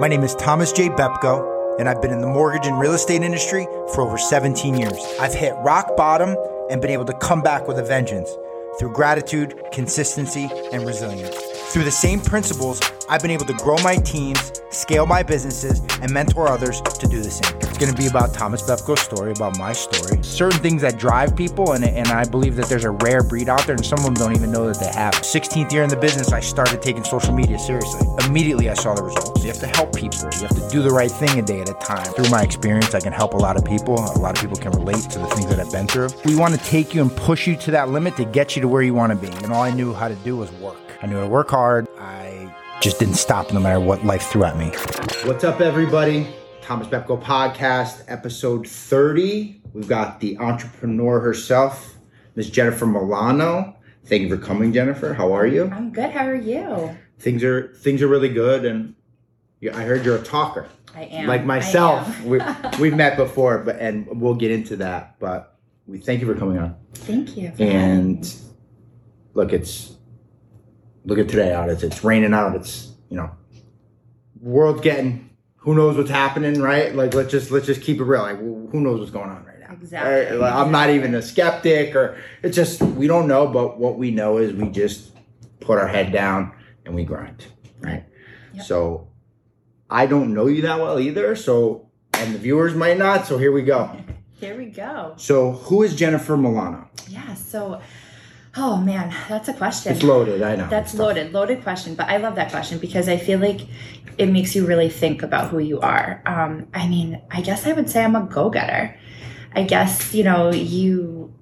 My name is Thomas J. Bepko, and I've been in the mortgage and real estate industry for over 17 years. I've hit rock bottom and been able to come back with a vengeance through gratitude, consistency, and resilience. Through the same principles, I've been able to grow my teams, scale my businesses, and mentor others to do the same. It's going to be about Thomas Bepko's story, about my story, certain things that drive people, and, and I believe that there's a rare breed out there, and some of them don't even know that they have. 16th year in the business, I started taking social media seriously. Immediately, I saw the results. You have to help people. You have to do the right thing a day at a time. Through my experience, I can help a lot of people. A lot of people can relate to the things that I've been through. We want to take you and push you to that limit to get you to where you want to be. And all I knew how to do was work. I knew how to work hard. I just didn't stop no matter what life threw at me. What's up, everybody? Thomas Bepko Podcast, episode 30. We've got the entrepreneur herself, Miss Jennifer Milano. Thank you for coming, Jennifer. How are you? I'm good. How are you? Things are things are really good, and you, I heard you're a talker. I am. Like myself, am. we, we've met before, but and we'll get into that. But we thank you for coming on. Thank you. for having me. And look, it's look at today out. It's it's raining out. It's you know, world's getting who knows what's happening, right? Like let's just let's just keep it real. Like who knows what's going on right now? Exactly, Right? Like, I'm not even a skeptic, or it's just we don't know. But what we know is we just put our head down and we grind, right? Yep. So I don't know you that well either. So and the viewers might not. So here we go. Here we go. So who is Jennifer Milano? Yeah. So, oh man, that's a question. It's loaded. I know. That's loaded, loaded question. But I love that question because I feel like it makes you really think about who you are. Um, I mean, I guess I would say I'm a go-getter. I guess you know you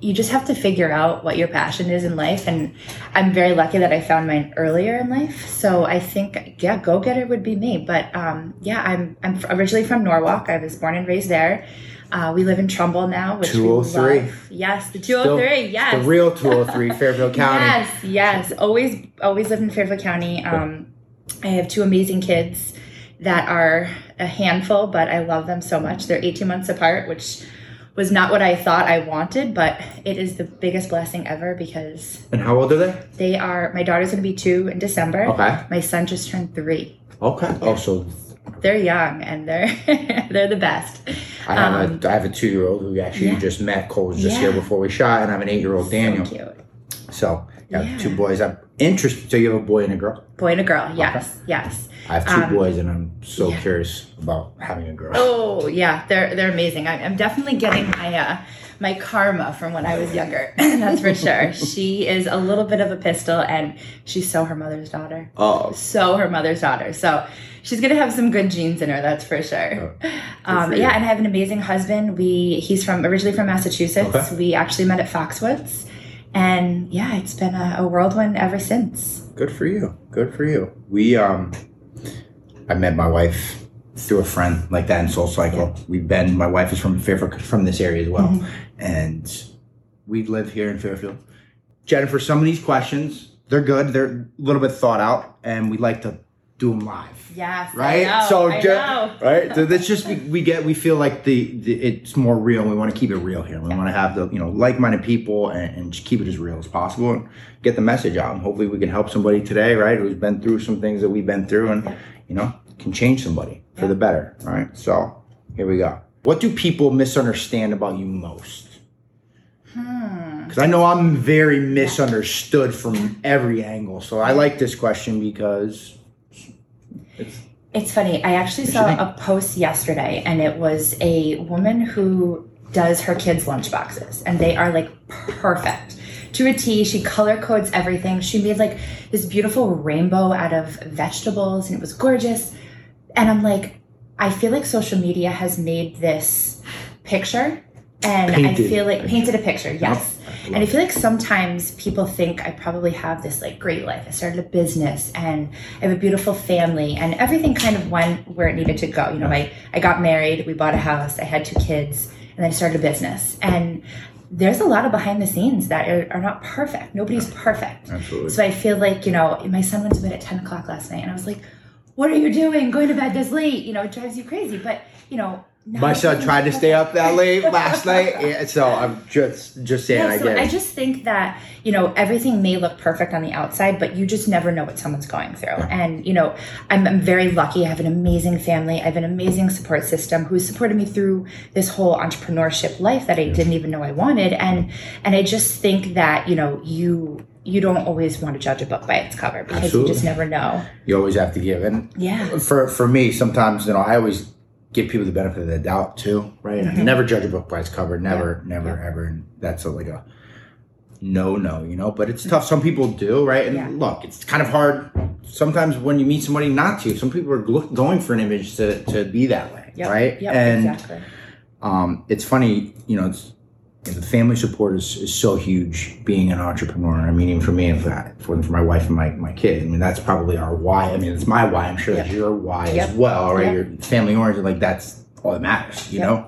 you just have to figure out what your passion is in life, and I'm very lucky that I found mine earlier in life. So I think yeah, go-getter would be me. But um, yeah, I'm I'm originally from Norwalk. I was born and raised there. Uh, we live in Trumbull now, which we 203. love. Yes, the 203. yes, The real 203, Fairfield County. Yes, yes. Always, always lived in Fairfield County. Um, I have two amazing kids that are a handful, but I love them so much. They're 18 months apart, which was not what I thought I wanted, but it is the biggest blessing ever because And how old are they? they are. My daughter's going to be two in December. Okay. My son just turned three. Okay. Oh, so They're young and they're they're the best. I have Um, a I have a two year old who actually yeah. just met. Cole was just Yeah. here before we shot, and I have an eight year old Daniel. So cute. So I have Yeah. two boys. I'm interested. So you have a boy and a girl. Boy and a girl. Yes, yes. I have two Um, boys, and I'm so yeah. curious about having a girl. Oh yeah, they're they're amazing. I, I'm definitely getting my uh, my karma from when I was younger. That's for sure. She is a little bit of a pistol, and she's so her mother's daughter. Oh, So her mother's daughter. So she's gonna have some good genes in her. That's for sure. Um, for yeah, and I have an amazing husband. We he's from originally from Massachusetts. Okay. We actually met at Foxwoods, and yeah, it's been a, a whirlwind ever since. good for you. Good for you. We um, I met my wife through a friend like that in Soul Cycle. We've been. My wife is from Fairfield, from this area as well, Mm-hmm. and we live here in Fairfield. Jennifer, some of these questions they're good. They're a little bit thought out, and we like to do them live. Yes, right? Know, so I ju- know. right, so that's just we, we get we feel like the, the it's more real. We want to keep it real here. We want to have the you know like-minded people and, and just keep it as real as possible and get the message out. And hopefully we can help somebody today, right, who's been through some things that we've been through, and you know can change somebody for the better. All right, so here we go. What do people misunderstand about you most? Hmm. Because I know I'm very misunderstood from every angle. So I like this question because it's It's funny. I actually saw a post yesterday, and it was a woman who does her kids' lunch boxes, and they are like perfect to a T. She color codes everything. She made like this beautiful rainbow out of vegetables, and it was gorgeous. And I'm like, I feel like social media has made this picture, and Painted. I feel like painted a picture. Yes. And I feel like sometimes people think I probably have this like great life. I started a business and I have a beautiful family and everything kind of went where it needed to go. You know, I, I got married, we bought a house, I had two kids, and I started a business. And there's a lot of behind the scenes that are, are not perfect. Nobody's perfect. Absolutely. So I feel like, you know, my son went to bed at 10 o'clock last night and I was like, what are you doing going to bed this late? You know, it drives you crazy. But, you know, My son tried to stay up that late last night, yeah, so I'm just just saying. Yeah, I so get I just think that you know everything may look perfect on the outside, but you just never know what someone's going through. And you know, I'm, I'm very lucky. I have an amazing family. I have an amazing support system who supported me through this whole entrepreneurship life that I didn't even know I wanted. And and I just think that you know you you don't always want to judge a book by its cover because Absolutely. you just never know. you always have to give, and Yeah. for for me, sometimes you know I always give people the benefit of the doubt too, right? Mm-hmm. Never judge a book by its cover, never, never, ever. And that's a, like a no, no, you know. But it's tough. Some people do, right? And Yeah. look, it's kind of hard sometimes when you meet somebody not to. Some people are look, going for an image to to be that way, Yep. right? Yep. and exactly. um, it's funny, you know, it's, the family support is, is so huge being an entrepreneur. I mean, even for me and for, for, for my wife and my, my kid, I mean, that's probably our why. I mean, it's my why. I'm sure that's Yep. your why Yep. as well, right? Yep. Your family oriented, like that's all that matters, you Yep. know?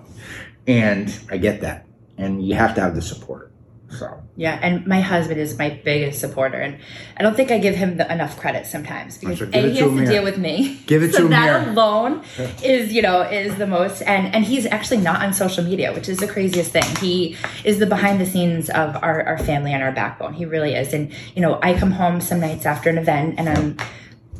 And I get that. And you have to have the support. So, Yeah, and my husband is my biggest supporter, and I don't think I give him the, enough credit sometimes because sure. a he has to here. deal with me. Give it so to him that here. alone is you know is the most, and and he's actually not on social media, which is the craziest thing. He is the behind the scenes of our our family and our backbone. He really is, and you know I come home some nights after an event and I'm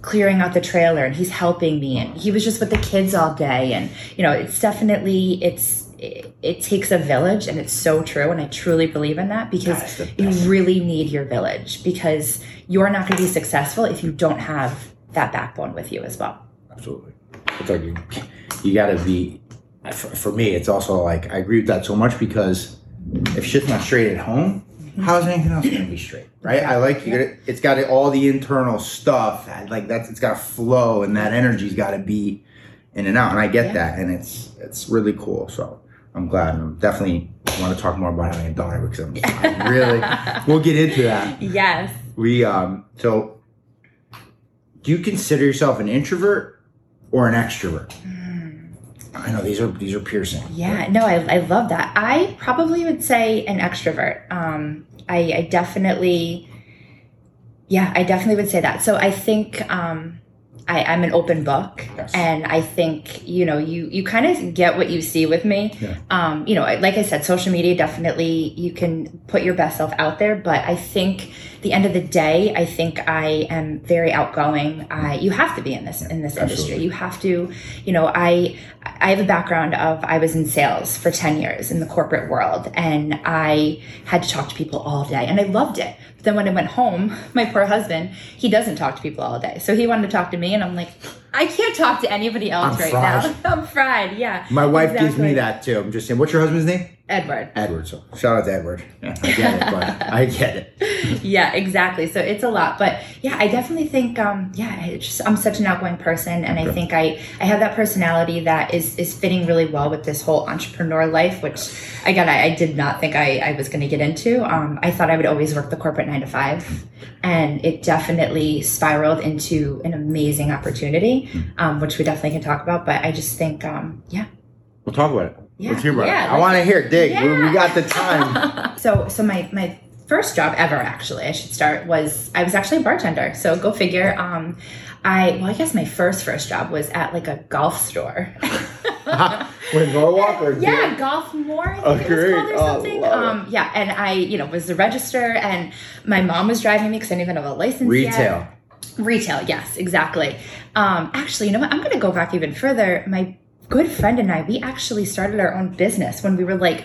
clearing out the trailer and he's helping me and he was just with the kids all day and you know it's definitely it's it, it takes a village and it's so true and i truly believe in that because That's the you really need your village because you're not going to be successful if you don't have that backbone with you as well absolutely. It's like you, you got to be, for, for me, it's also like, I agree with that so much because if shit's not straight at home, mm-hmm. how's anything else going to be straight? Right? I like you. Gotta, it's got all the internal stuff. Like that's it's got to flow, and that energy's got to be in and out. And I get Yeah. that, and it's it's really cool. So I'm glad. I'm definitely want to talk more about having a daughter because I'm, I really. we'll get into that. yes We um. So, do you consider yourself an introvert or an extrovert? I know these are these are piercing. Yeah, no, I, I love that. I probably would say an extrovert. Um, I, I definitely, yeah, I definitely would say that. So I think um, I, I'm an open book, Yes. and I think you know you you kind of get what you see with me. Yeah. Um, you know, like I said, social media definitely you can put your best self out there, but I think the end of the day, I think I am very outgoing. I you have to be in this in this industry. You have to, you know, I I have a background of I was in sales for 10 years in the corporate world and I had to talk to people all day and I loved it. But then when I went home, my poor husband, he doesn't talk to people all day. So he wanted to talk to me and I'm like, I can't talk to anybody else I'm right fried. now. I'm fried. Yeah. My wife gives me that too. I'm just saying. What's your husband's name? Edward. Edward. So shout out to Edward. Yeah, I get it, but I get it. yeah exactly so it's a lot but yeah i definitely think um yeah it's just, i'm such an outgoing person and i think i i have that personality that is is fitting really well with this whole entrepreneur life which again i, I did not think i i was going to get into um i thought i would always work the corporate nine to five and it definitely spiraled into an amazing opportunity um which we definitely can talk about but i just think um yeah We'll talk about it. Yeah, hear about yeah. I want to hear. it. Dig. We, we got the time. so so my my first job ever actually i should start was i was actually a bartender so go figure um i well i guess my first first job was at like a golf store With Norwalk or yeah golf more i think Oh, it was called or Oh, something it. um yeah and i you know was the register and my mom was driving me because i didn't even have a license yet. Retail. Retail, yes, exactly. Um, actually, you know what? I'm going to go back even further. My good friend and I, we actually started our own business when we were like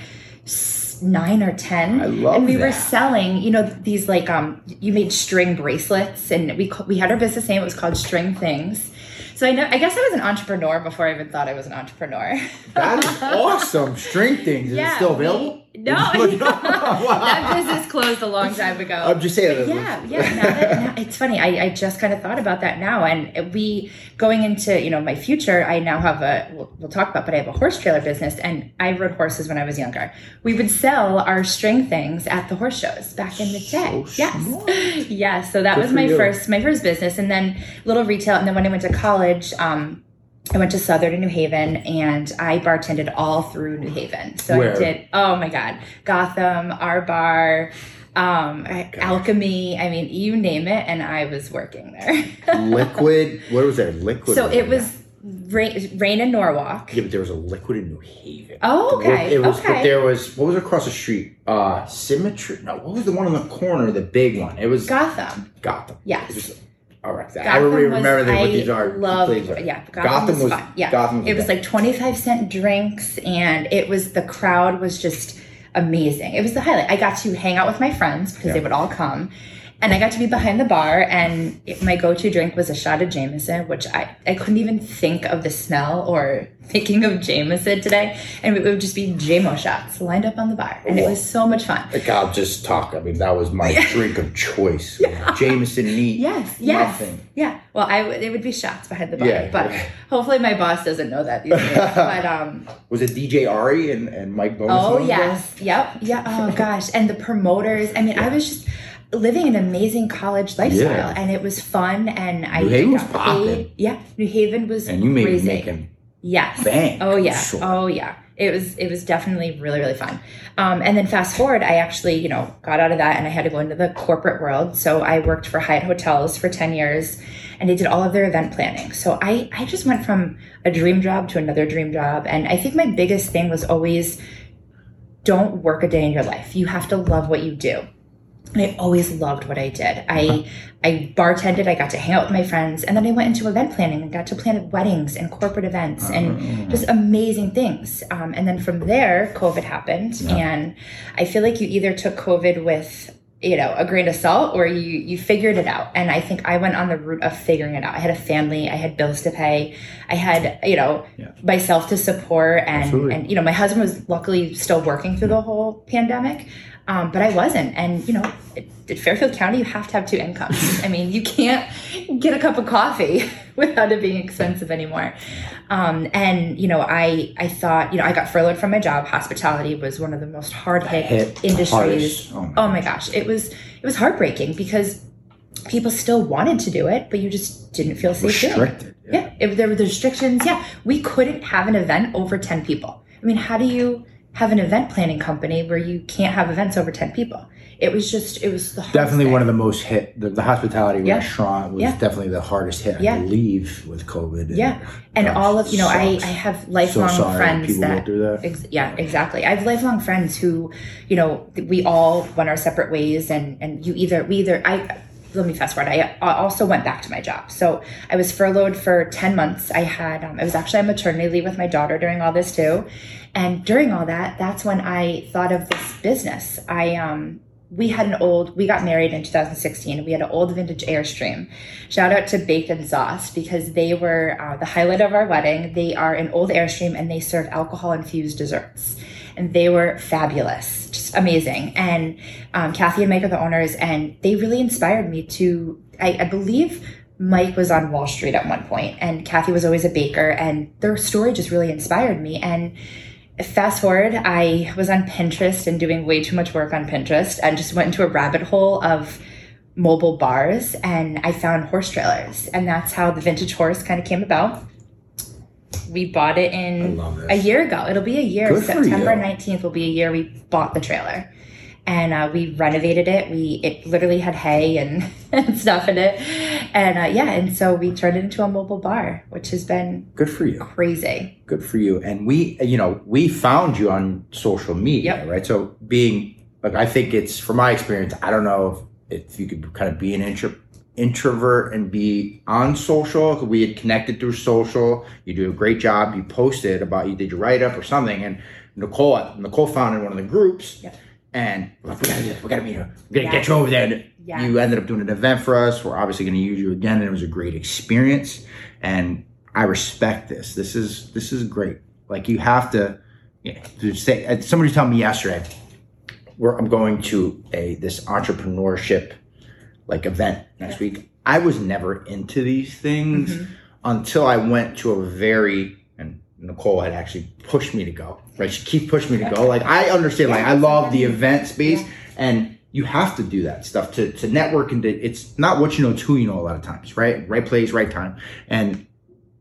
nine or ten, I love and we were selling. You know, these like um, you made string bracelets, and we we had our business name. It was called String Things. So I know. I guess I was an entrepreneur before I even thought I was an entrepreneur. That is awesome. String things. Is it still we- available? No, that business closed a long time ago. I'm just saying. yeah yeah now that, now, it's funny I, I just kind of thought about that now and we going into you know my future i now have a we'll, we'll talk about but i have a horse trailer business and i rode horses when i was younger we would sell our string things at the horse shows back in the day So yes yes so that Good was my you. first my first business and then little retail and then when i went to college um I went to Southern in New Haven and I bartended all through New Haven. So Where? I did, oh my God, Gotham, our bar, um, Alchemy. I mean, you name it, and I was working there. Liquid. What was that? Liquid. so it was Rain, Rain in Norwalk. Yeah, but there was a liquid in New Haven. Oh, okay. It was, okay. but there was what was across the street? Uh, Symmetry. No, what was the one on the corner? The big one. It was Gotham. Gotham. Yes. It was, all right. I Gotham really was- remember that, what these are. Love, are. yeah, Gotham, Gotham was, was- fun. Yeah, Gotham was it was like twenty five cent drinks, and it was the crowd was just amazing. It was the highlight. I got to hang out with my friends because they would all come, and I got to be behind the bar. And it, my go to drink was a shot of Jameson, which I I couldn't even think of the smell or thinking of Jameson today, and it would just be Jamo shots lined up on the bar, and it was so much fun. Like I'll just talk. I mean, that was my drink of choice. Jameson neat. Yes, yes, Nothing. yeah. Well, I w- it would be shots behind the bar, Yeah. but hopefully my boss doesn't know that these days. but um, Was it DJ Ari and, and Mike Bonus? oh yes, yep, yeah. Oh gosh, and the promoters. I mean, I was just living an amazing college lifestyle, Yeah. and it was fun. And I New Haven was got poppin'. Yeah, New Haven was And you made crazy. making Yes. bank. Oh yeah. Sure. Oh yeah. It was it was definitely really really fun. Um, and then fast forward, I actually you know got out of that and I had to go into the corporate world. So I worked for Hyatt Hotels for ten years, and I did all of their event planning. So I I just went from a dream job to another dream job, and I think my biggest thing was always don't work a day in your life. You have to love what you do. And I always loved what I did. I I bartended, I got to hang out with my friends, and then I went into event planning and got to plan weddings and corporate events and just amazing things. Um, and then from there, COVID happened, and I feel like you either took COVID with you know a grain of salt or you you figured it out and i think i went on the route of figuring it out i had a family i had bills to pay i had you know Yeah. myself to support and Absolutely. and you know my husband was luckily still working through the whole pandemic um, but i wasn't. And you know it, at fairfield county you have to have two incomes. I mean you can't get a cup of coffee without it being expensive anymore. Um, and you know i i thought you know i got furloughed from my job. Hospitality was one of the most hard hit industries. Oh my oh my gosh. It was it was heartbreaking because people still wanted to do it but you just didn't feel safe doing it. Restricted. Yeah, if there were the restrictions, yeah, we couldn't have an event over 10 people. I mean, how do you have an event planning company where you can't have events over 10 people? It was just, it was the Definitely thing. one of the most hit. The, the hospitality Yeah. restaurant was Yeah. definitely the hardest hit, Yeah. I believe, with COVID. And Yeah. And all of, you know, I, sucks. I have lifelong so friends that, that. Ex- yeah, exactly. I have lifelong friends who, you know, we all went our separate ways, and and you either we either I. Let me fast forward. I also went back to my job. So I was furloughed for ten months. I had um, I was actually on maternity leave with my daughter during all this too, and during all that, that's when I thought of this business. I um we had an old we got married in 2016 we had an old vintage airstream. Shout out to baked and sauce because they were uh, the highlight of our wedding. They are an old airstream and they serve alcohol infused desserts. And they were fabulous just amazing. And um, kathy and mike are the owners and they really inspired me to I, I believe mike was on wall street at one point and kathy was always a baker and their story just really inspired me. And fast forward, I was on Pinterest and doing way too much work on Pinterest and just went into a rabbit hole of mobile bars and I found horse trailers. And that's how the vintage horse kind of came about. We bought it in a year ago. It'll be a year. Good September 19th will be a year we bought the trailer. And uh, we renovated it. We it literally had hay and, and stuff in it, and uh, yeah, and so we turned it into a mobile bar, which has been Good for you. crazy. Good for you. And we, you know, we found you on social media, Yep. right? So being like, I think it's from my experience. I don't know if, if you could kind of be an intro, introvert and be on social. We had connected through social. You do a great job. You posted about you did your write up or something, and Nicole, Nicole found in one of the groups. Yep. And we're like, we gotta do this. We gotta meet her. We gotta Yeah. get you over there. And Yeah. You ended up doing an event for us. We're obviously going to use you again, and it was a great experience. And I respect this. This is this is great. Like you have to, to say. uh, Somebody told me yesterday, where I'm going to a this entrepreneurship like event next week. I was never into these things Mhm. until I went to a very Nicole had actually pushed me to go. Right, she keep pushing me to go. Like I understand. Like I love the event space, and you have to do that stuff to to network and to, it's not what you know, it's who you know. A lot of times, right? Right place, right time, and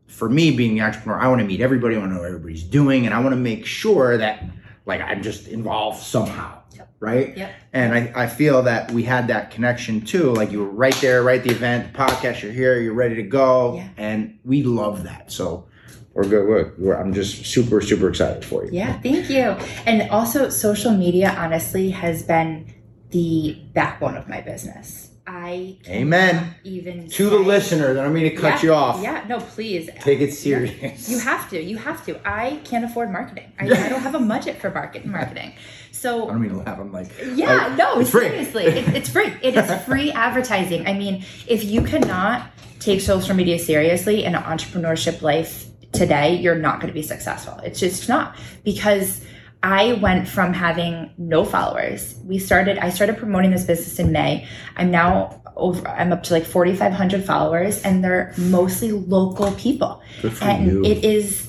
for me being the entrepreneur, I want to meet everybody. I want to know what everybody's doing, and I want to make sure that like I'm just involved somehow, right? Yep. And I, I feel that we had that connection too. Like you were right there, right at the event, the podcast, you're here, you're ready to go. Yeah. And we love that. So we're good. We're, we're, I'm just super, super excited for you. Yeah, thank you. And also, social media honestly has been the backbone of my business. I Amen. Even To the listener, I don't mean to cut Yeah, you off. Yeah, no, please. Take it serious. You have to. You have to. I can't afford marketing. I, I don't have a budget for market marketing. So I don't mean to laugh. I'm like, yeah, no, it's free. seriously, it, it's free. It is free advertising. I mean, if you cannot take social media seriously in an entrepreneurship life today, you're not going to be successful. It's just not because I went from having no followers. We started. I started promoting this business in May. I'm now over. I'm up to like 4,500 followers, and they're mostly local people. And you. it is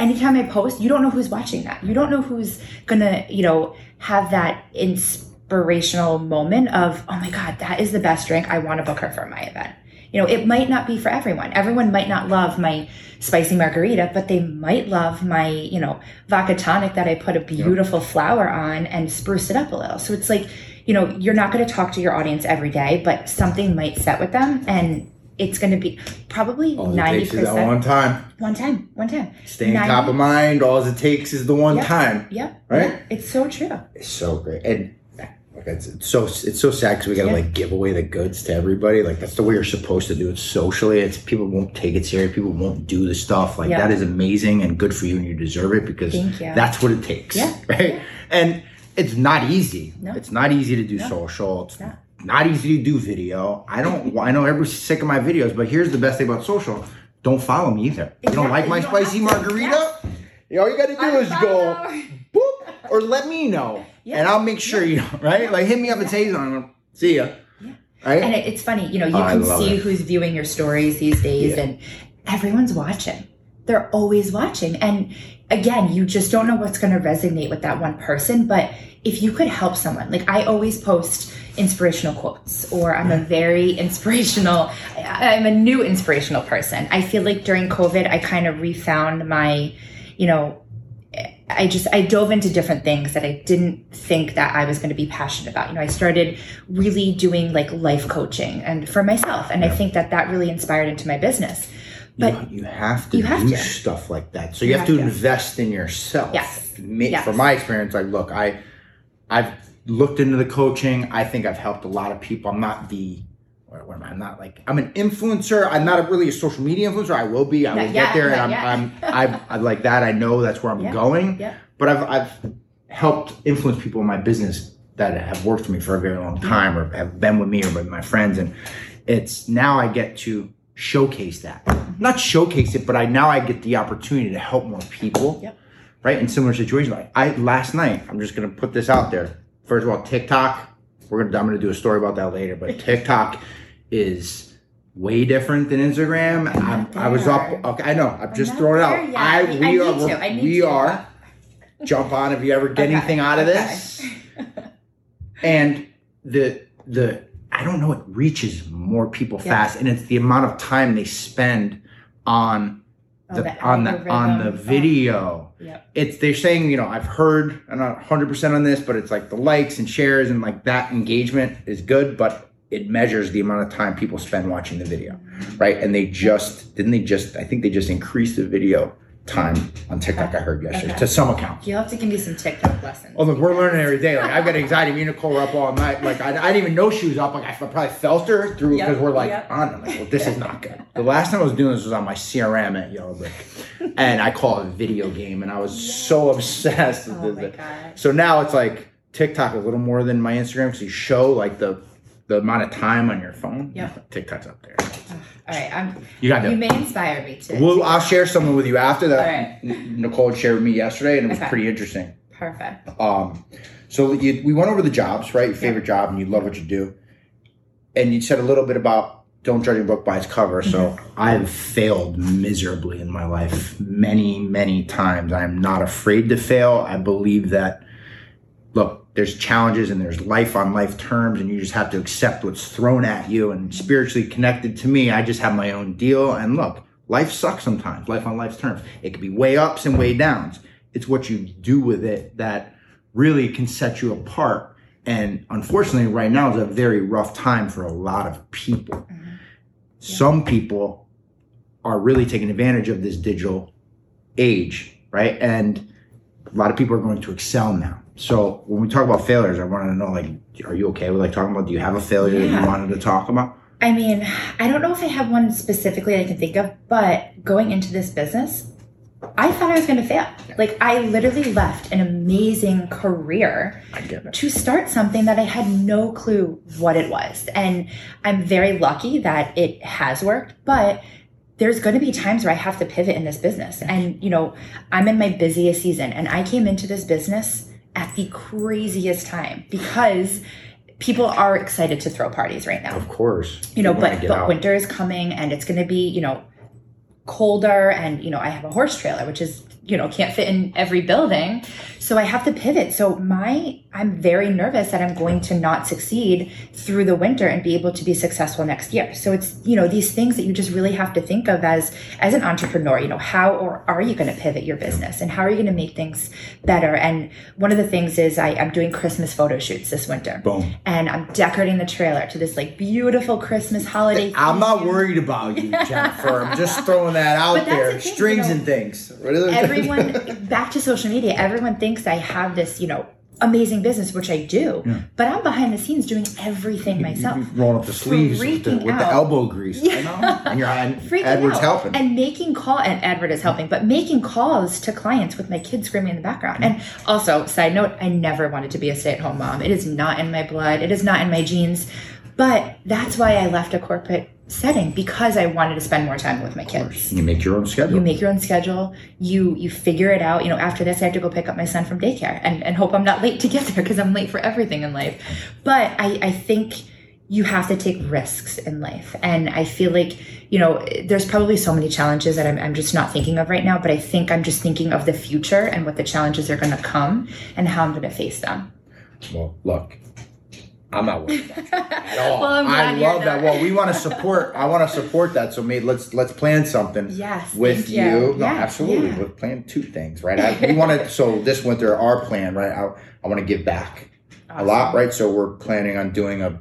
anytime I post, you don't know who's watching that. You don't know who's gonna, you know, have that inspirational moment of, oh my God, that is the best drink. I want to book her for my event. You know, it might not be for everyone. Everyone might not love my spicy margarita, but they might love my, you know, vodka tonic that I put a beautiful flower on and spruce it up a little. So it's like, you know, you're not going to talk to your audience every day, but something might set with them and it's going to be probably All it ninety takes is that percent one time. one time, one time. Staying 90 top of mind. All it takes is the one Yep. time. Yep. Right? yeah, It's so true. It's so great. And like it's, it's so it's so sad because we gotta Yeah. like give away the goods to everybody. Like that's the way you're supposed to do it socially. It's people won't take it serious. People won't do the stuff. Like Yeah. that is amazing and good for you, and you deserve it because that's what it takes. Yeah. Right. And it's not easy. No. It's not easy to do No. social. It's not. not easy to do video. I don't. I know everybody's sick of my videos, but here's the best thing about social. Don't follow me either. You don't like my don't spicy margarita? All you gotta do is go or let me know, Yeah. and I'll make sure you right. Like hit me up and say something. See ya. Yeah. Right? And it's funny, you know, you Oh, can see it. who's viewing your stories these days, Yeah. and everyone's watching. They're always watching. And again, you just don't know what's going to resonate with that one person. But if you could help someone, like I always post inspirational quotes, or I'm a very inspirational, I'm a new inspirational person. I feel like during COVID, I kind of refound my, you know, I just I dove into different things that I didn't think that I was going to be passionate about. You know, I started really doing like life coaching and for myself, and I think that that really inspired into my business. But you, you have to you have do to. stuff like that. So you, You have, to, have to. invest in yourself. Yes. Me, Yes. From my experience, like, look, I, I've looked into the coaching. I think I've helped a lot of people. I'm not the, what, am I? I'm not like I'm an influencer. I'm not a, really a social media influencer. I will be. I Not will yet, get there, and. I'm, I'm, I, I like that. I know that's where I'm Yeah. going. Yeah. But I've, I've helped influence people in my business that have worked for me for a very long mm-hmm. time, or have been with me, or with my friends, and it's now I get to showcase that. Mm-hmm. Not showcase it, but I now I get the opportunity to help more people. Yep. Right in similar situations. Like I last night, I'm just gonna put this out there. First of all, TikTok. We're gonna I'm gonna do a story about that later, but TikTok is way different than Instagram. I was up. Okay, I know. I'm just throwing it out. yet. I we I are need to. I need we to. are. Jump on if you ever get Okay, anything out of okay. this. And the the I don't know. It reaches more people Yeah. fast, and it's the amount of time they spend on Oh, the, the on the on the. Oh. video. Yep. It's they're saying you know I've heard I'm not 100 percent on this, but it's like the likes and shares and like that engagement is good, but it measures the amount of time people spend watching the video, right? And they just didn't they just I think they just increased the video time on TikTok. I heard yesterday Okay. to some account. You'll have to give me some TikTok lessons. Oh look, we're learning every day. Like I've got anxiety. Me and Nicole were up all night. Like I, I didn't even know she was up. Like I probably felt her through Yep, because we're like yep. on. I'm like, well, this is not good. The last time I was doing this was on my CRM at Yellow Brick, and I call it a video game, and I was so obsessed. with Oh my God. So now it's like TikTok a little more than my Instagram because you show like the the amount of time on your phone. Yep. TikTok's up there. All right, I'm. You got You may inspire me to. Well, I'll share something with you after that. All right. Nicole shared with me yesterday, and it was Okay. pretty interesting. Perfect. Um, so you, we went over the jobs, right? Your favorite job, and you love what you do. And you said a little bit about don't judge a book by its cover. So I've failed miserably in my life many, many times. I am not afraid to fail. I believe that, look, there's challenges and there's life on life terms, and you just have to accept what's thrown at you. And spiritually connected to me, I just have my own deal. And look, life sucks sometimes, life on life's terms. It could be way ups and way downs. It's what you do with it that really can set you apart. And unfortunately, right now is a very rough time for a lot of people. Mm-hmm. Some people are really taking advantage of this digital age, right? And a lot of people are going to excel now. So when we talk about failures, I wanted to know, like, are you okay with like talking about? Do you have a failure that you wanted to talk about? I mean, I don't know if I have one specifically I can think of, but going into this business, I thought I was going to fail. Like, I literally left an amazing career I get it. to start something that I had no clue what it was. And I'm very lucky that it has worked, but there's going to be times where I have to pivot in this business. And, you know, I'm in my busiest season and I came into this business at the craziest time because people are excited to throw parties right now Of course. you know but but out. winter is coming and it's going to be you know colder and you know i have a horse trailer which is you know can't fit in every building so i have to pivot so my i'm very nervous that i'm going to not succeed through the winter and be able to be successful next year so it's you know these things that you just really have to think of as as an entrepreneur you know how or are you going to pivot your business and how are you going to make things better and one of the things is I, i'm doing christmas photo shoots this winter Boom. and I'm decorating the trailer to this like beautiful Christmas holiday. I'm not worried about you, Jennifer. I'm just throwing that out there. the thing, Strings you know, and things. What are those- Everyone, back to social media, everyone thinks I have this, you know, amazing business, which I do, but I'm behind the scenes doing everything myself. rolling up the sleeves with, the, with the elbow grease. I know. And you're and Freaking Edward's out. helping. and making call and Edward is helping, but making calls to clients with my kids screaming in the background. And also, side note, I never wanted to be a stay-at-home mom. It is not in my blood. It is not in my genes. But that's why I left a corporate setting because I wanted to spend more time with my kids. you make your own schedule. You make your own schedule. You you figure it out. You know, after this, I have to go pick up my son from daycare and, and hope I'm not late to get there because I'm late for everything in life. But I, I think you have to take risks in life. And I feel like, you know, there's probably so many challenges that I'm, I'm just not thinking of right now, but I think I'm just thinking of the future and what the challenges are going to come and how I'm going to face them. Well, look, I'm not worried about you at all. Well, you're love that. Well, we want to support. I want to support that. So, maybe let's let's plan something. Yes, With you, you. no, absolutely. yeah. We're planning two things, right? I, we want to. So this winter, our plan, right? I, I want to give back a lot, right? So we're planning on doing a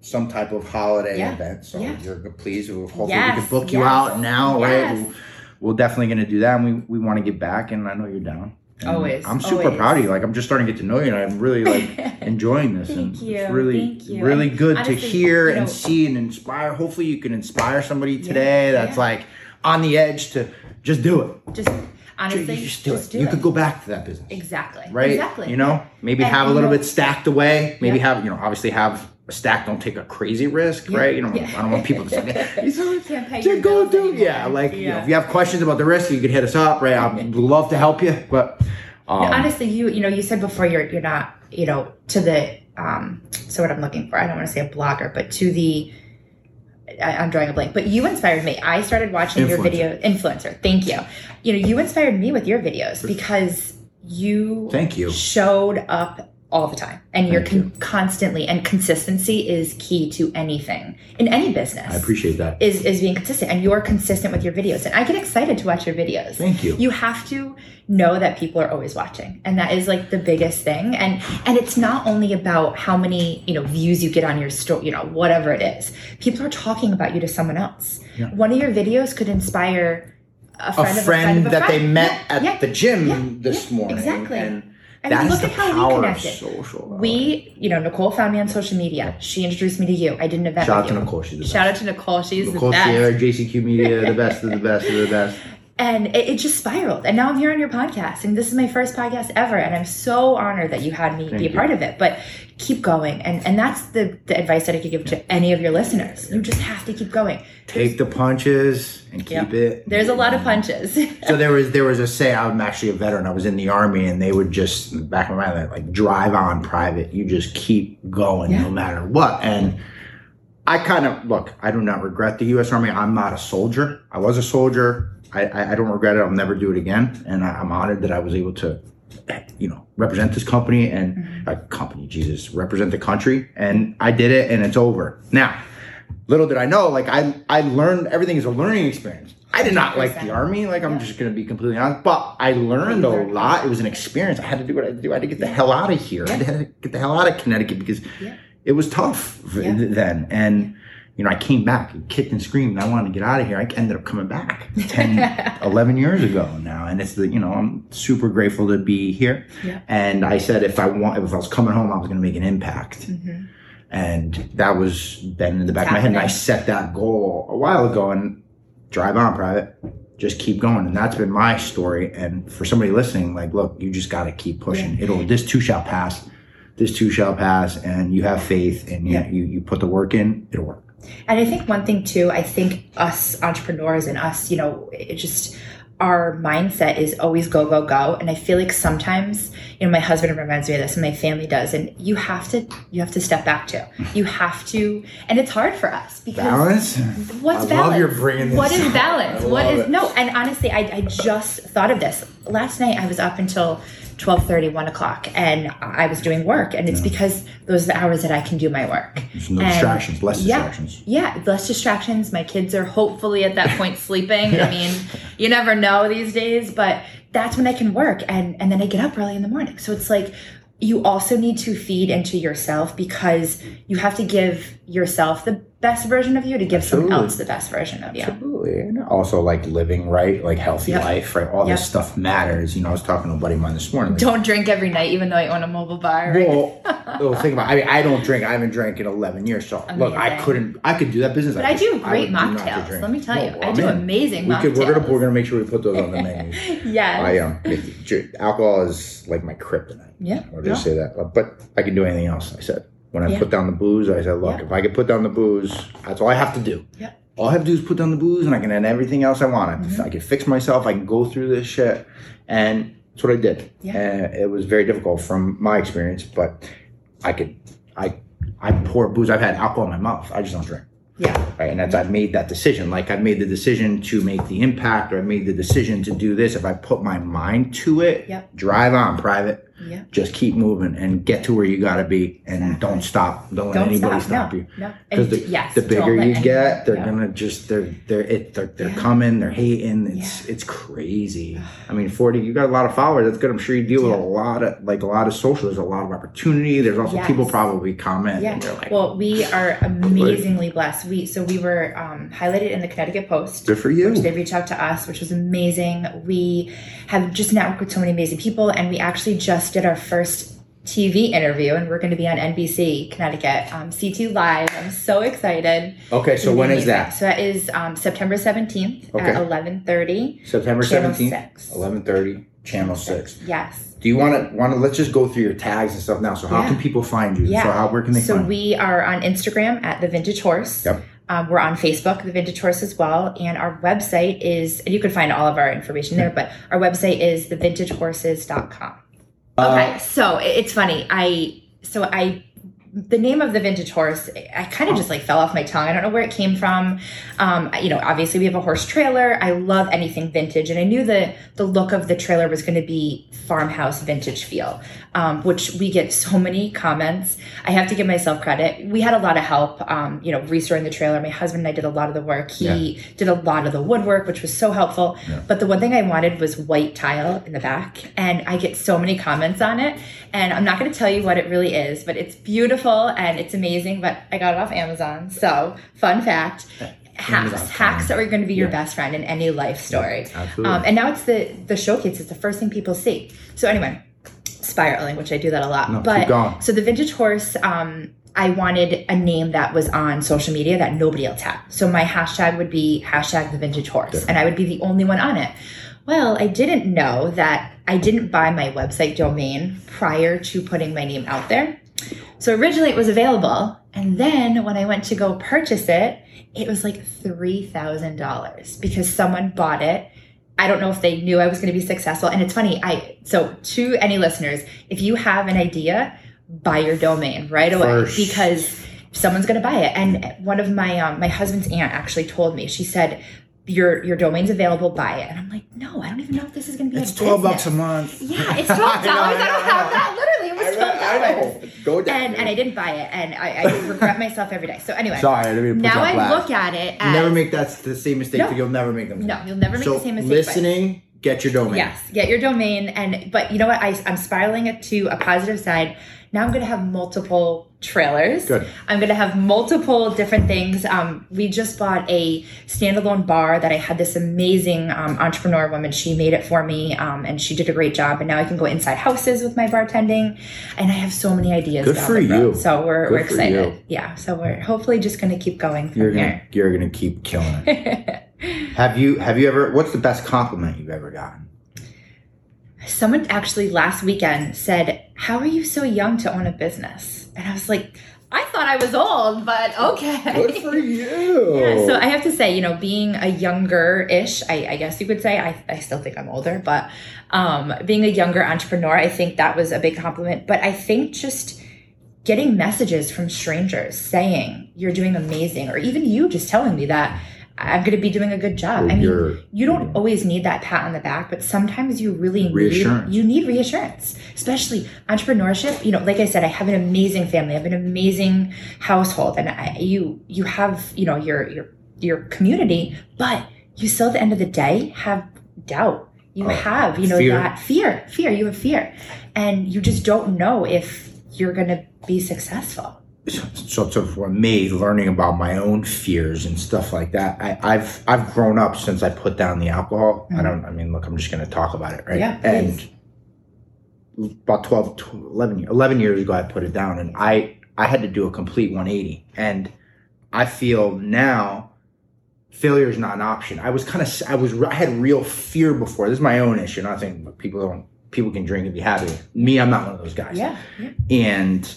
some type of holiday Yeah, event. So yeah. you're pleased. Hopefully, we Yes, can book you out now, right? We'll, we're definitely going to do that, and we we want to give back. And I know you're down. And Always, I'm super always. proud of you. Like I'm just starting to get to know you, and I'm really like enjoying this. and Thank you, It's really, thank you. really And good honestly, to hear you know- and see and inspire. Hopefully, you can inspire somebody today that's yeah. like on the edge to just do it. Just You honestly, just do it. do you it. could go back to that business, Exactly. right? Exactly. You know, maybe And, have a little know- bit stacked away. Maybe Yeah. have you know, obviously have stack. Don't take a crazy risk, right? You know, Yeah. I don't want people to say, "He's so Can't pay to go do." anymore. Yeah, like you know, if you have questions about the risk, you can hit us up, right? I'd love to help you, but. Um, honestly you you know you said before you're you're not you know to the um so what i'm looking for i don't want to say a blogger but to the I, i'm drawing a blank but you inspired me i started watching your video influencer thank you you know you inspired me with your videos because you Thank you. showed up all the time. And you're con- constantly and consistency is key to anything in any business. I appreciate that. is is being consistent and you're consistent with your videos. And i get excited to watch your videos. Thank you. you have to know that people are always watching and that is like the biggest thing. And and it's not only about how many you know views you get on your story you know whatever it is. People are talking about you to someone else. Yeah. one of your videos could inspire a a friend, friend, of a friend a that they met Yeah, at yeah, the gym this morning. exactly. And I mean, look at how we connected. we you know nicole found me on social media she introduced me to you i did an event Shout out to. Nicole. She's the shout out to nicole she's Nicole the best Sierra, JCQ Media, the best of the best of the best. and it, it just spiraled and now i'm here on your podcast and this is my first podcast ever and i'm so honored that you had me be a you. part of it but keep going and and that's the the advice that i could give to any of your listeners you just have to keep going Take the punches and keep Yep. it. there's a lot of punches So there was there was a say I'm actually a veteran. I was in the army, and they would just back of my mind like drive on private. You just keep going Yeah. no matter what. And I kind of look. I do not regret the U.S. Army. I'm not a soldier. I was a soldier. I, I, don't regret it. I'll never do it again. And I, I'm honored that I was able to, you know, represent this company and uh, company. Jesus, represent the country. And I did it, and it's over now little did I know, like I I learned everything is a learning experience. I did not like the army, like I'm just gonna be completely honest, but I learned a lot. It was an experience. I had to do what I had to do. I had to get the hell out of here. I had to get the hell out of Connecticut because Yeah. it was tough Yeah. then. And you know, I came back and kicked and screamed. And I wanted to get out of here. I ended up coming back 10, 11 years ago now. And it's the, you know, I'm super grateful to be here. Yeah. And I said, if I want, if I was coming home, I was going to make an impact. Mhm. And that was then in the back of my head. And I set that goal a while ago and drive on private. Just keep going. And that's been my story. And for somebody listening, like, look, you just got to keep pushing. It'll, this too shall pass. This too shall pass. And you have faith and you, Yeah. you, you put the work in, it'll work. And I think one thing too, I think us entrepreneurs and us, you know, it just our mindset is always go, go, go. And I feel like sometimes, you know, my husband reminds me of this and my family does. And you have to you have to step back too. You have to and it's hard for us because Balance? What's I balance? love you're bringing this What is balance? Love is it. no? And honestly, I, I just thought of this last night. I was up until 12 30 1 o'clock, and I was doing work, and it's because those are the hours that I can do my work. There's no And- distractions, less yeah, distractions. Yeah, less distractions. My kids are hopefully at that point sleeping. I mean, you never know these days, but that's when I can work, and and then I get up early in the morning. So it's like you also need to feed into yourself because you have to give yourself the best version of you to give someone else the best version of you. Absolutely. And also like living right, like healthy Yep. life, right? All Yep. this stuff matters. You know, I was talking to a buddy of mine this morning. like, Don't drink every night, even though I own a mobile bar. Right? Well, well, think about. I mean, I don't drink. I haven't drank in eleven years. So look, I couldn't. I could do that business. But I do great would not get mocktails. Let me tell you, I I'm do in. amazing We could, we're gonna we're gonna make sure we put those on the menu. yes. I um, alcohol is like my kryptonite. Yeah. I'll just say that. But I can do anything else. I said when I Yeah. put down the booze, I said, look, Yeah. if I could put down the booze, that's all I have to do. Yeah. All I have to do is put down the booze, and I can end everything else I want. I, Mm-hmm. I can fix myself. I can go through this shit, and that's what I did. Yeah. And it was very difficult from my experience, but I could. I I pour booze. I've had alcohol in my mouth. I just don't drink Yeah. right? And that's I've made that decision. Like I've made the decision to make the impact, or I made the decision to do this. If I put my mind to it, Yep. drive on private, Yeah. just keep moving and get to where you got to be, and Exactly. don't stop. Don't let Don't anybody stop. stop no. you. No. Because And the, yes, the bigger you get, they're yeah. gonna just they're they're it they're, they're Yeah. coming, they're hating. It's it's crazy. I mean, forty, you got a lot of followers. That's good. I'm sure you deal with a lot of like a lot of social. There's a lot of opportunity. There's also Yes. people probably comment. Yeah. Like, Well, we are amazingly blessed. We so we were um, highlighted in the Connecticut Post. good for you. Which they reached out to us, which was amazing. We have just networked with so many amazing people, and we actually just did our first TV interview, and we're going to be on NBC Connecticut, um, CT Live. I'm so excited. Okay, so when is that? So that is um, September 17th Okay. at 11:30. September seventeenth, six. eleven thirty, channel six. Yes. Do you want to want to let's just go through your tags and stuff now? So how Yeah. can people find you? Yeah. So how where can they So we are on Instagram at the Vintage Horse. Yep. Um, we're on Facebook, the Vintage Horse as well, and our website is. And you can find all of our information there, but our website is thevintagehorses.com. Uh, Okay, so it's funny. I so I the name of the vintage horse i kind of just like fell off my tongue. I don't know where it came from. Um, you know obviously we have a horse trailer. I love anything vintage and i knew the the look of the trailer was going to be farmhouse vintage feel um, which we get so many comments. I have to give myself credit. We had a lot of help um, you know restoring the trailer. My husband and i did a lot of the work. He did a lot of the woodwork which was so helpful. But the one thing i wanted was white tile in the back and i get so many comments on it. And i'm not going to tell you what it really is but it's beautiful and it's amazing but i got it off amazon. So fun fact hacks hacks are going to be your Yeah. best friend in any life story. Absolutely. um, and now it's the the showcase. It's the first thing people see. So anyway spiraling which i do that a lot No, but so the vintage horse um I wanted a name that was on social media that nobody else had. So my hashtag would be hashtag the vintage horse, and I would be the only one on it. Well, I didn't know that I didn't buy my website domain prior to putting my name out there. So originally it was available, and then when I went to go purchase it, it was like $3,000 because someone bought it. I don't know if they knew I was going to be successful. And it's funny, I so to any listeners, if you have an idea, buy your domain right away First. because someone's going to buy it. And one of my um, my husband's aunt actually told me. She said your your domain's available, buy it. And I'm like, no, I don't even know if this is going to be. it's twelve bucks a month. Yeah, it's twelve dollars. I, I don't have that. Literally, it was twelve dollars. Go down. And and I didn't buy it, and I, I regret myself every day. So anyway, Sorry, I didn't mean to put now I blast. look at it as never make that the same mistake. No. You'll never make them. no, you'll never make so the same mistake. listening, get your domain. Yes, get your domain, and but you know what? I, I'm spiraling it to a positive side. Now I'm going to have multiple trailers. Good. I'm going to have multiple different things. Um, we just bought a standalone bar that I had this amazing um, entrepreneur woman. She made it for me, um, and she did a great job. And now I can go inside houses with my bartending, and I have so many ideas. Good for you. So we're, Good we're excited. Yeah. So we're hopefully just going to keep going from You're gonna here. you're gonna keep killing it. have you have you ever? What's the best compliment you've ever gotten? Someone actually last weekend said, How are you so young to own a business? And I was like, I thought I was old, but okay. Good for you. Yeah, so I have to say, you know, being a younger ish, I, I guess you could say, I, I still think I'm older, but um, being a younger entrepreneur, I think that was a big compliment. But I think just getting messages from strangers saying you're doing amazing, or even you just telling me that I'm going to be doing a good job. I mean, You're- don't always need that pat on the back, but sometimes you really Reassurance. need you need reassurance, especially entrepreneurship. You know, like I said, I have an amazing family, I have an amazing household, and I, you you have you know your your your community, but you still at the end of the day have doubt. You Oh, have you know fear. that fear, fear. You have fear, and you just don't know if you're going to be successful. So, so for me, learning about my own fears and stuff like that, I, I've I've grown up since I put down the alcohol. I mm-hmm. don't. I mean, look, I'm just going to talk about it, right? Yeah, and about 12, tw- 11, 11 years ago, I put it down, and I I had to do a complete 180, and I feel now failure is not an option. I was kind of I was I had real fear before. This is my own issue. Not saying people don't people can drink and be happy. Me, I'm not one of those guys Yeah, yeah. and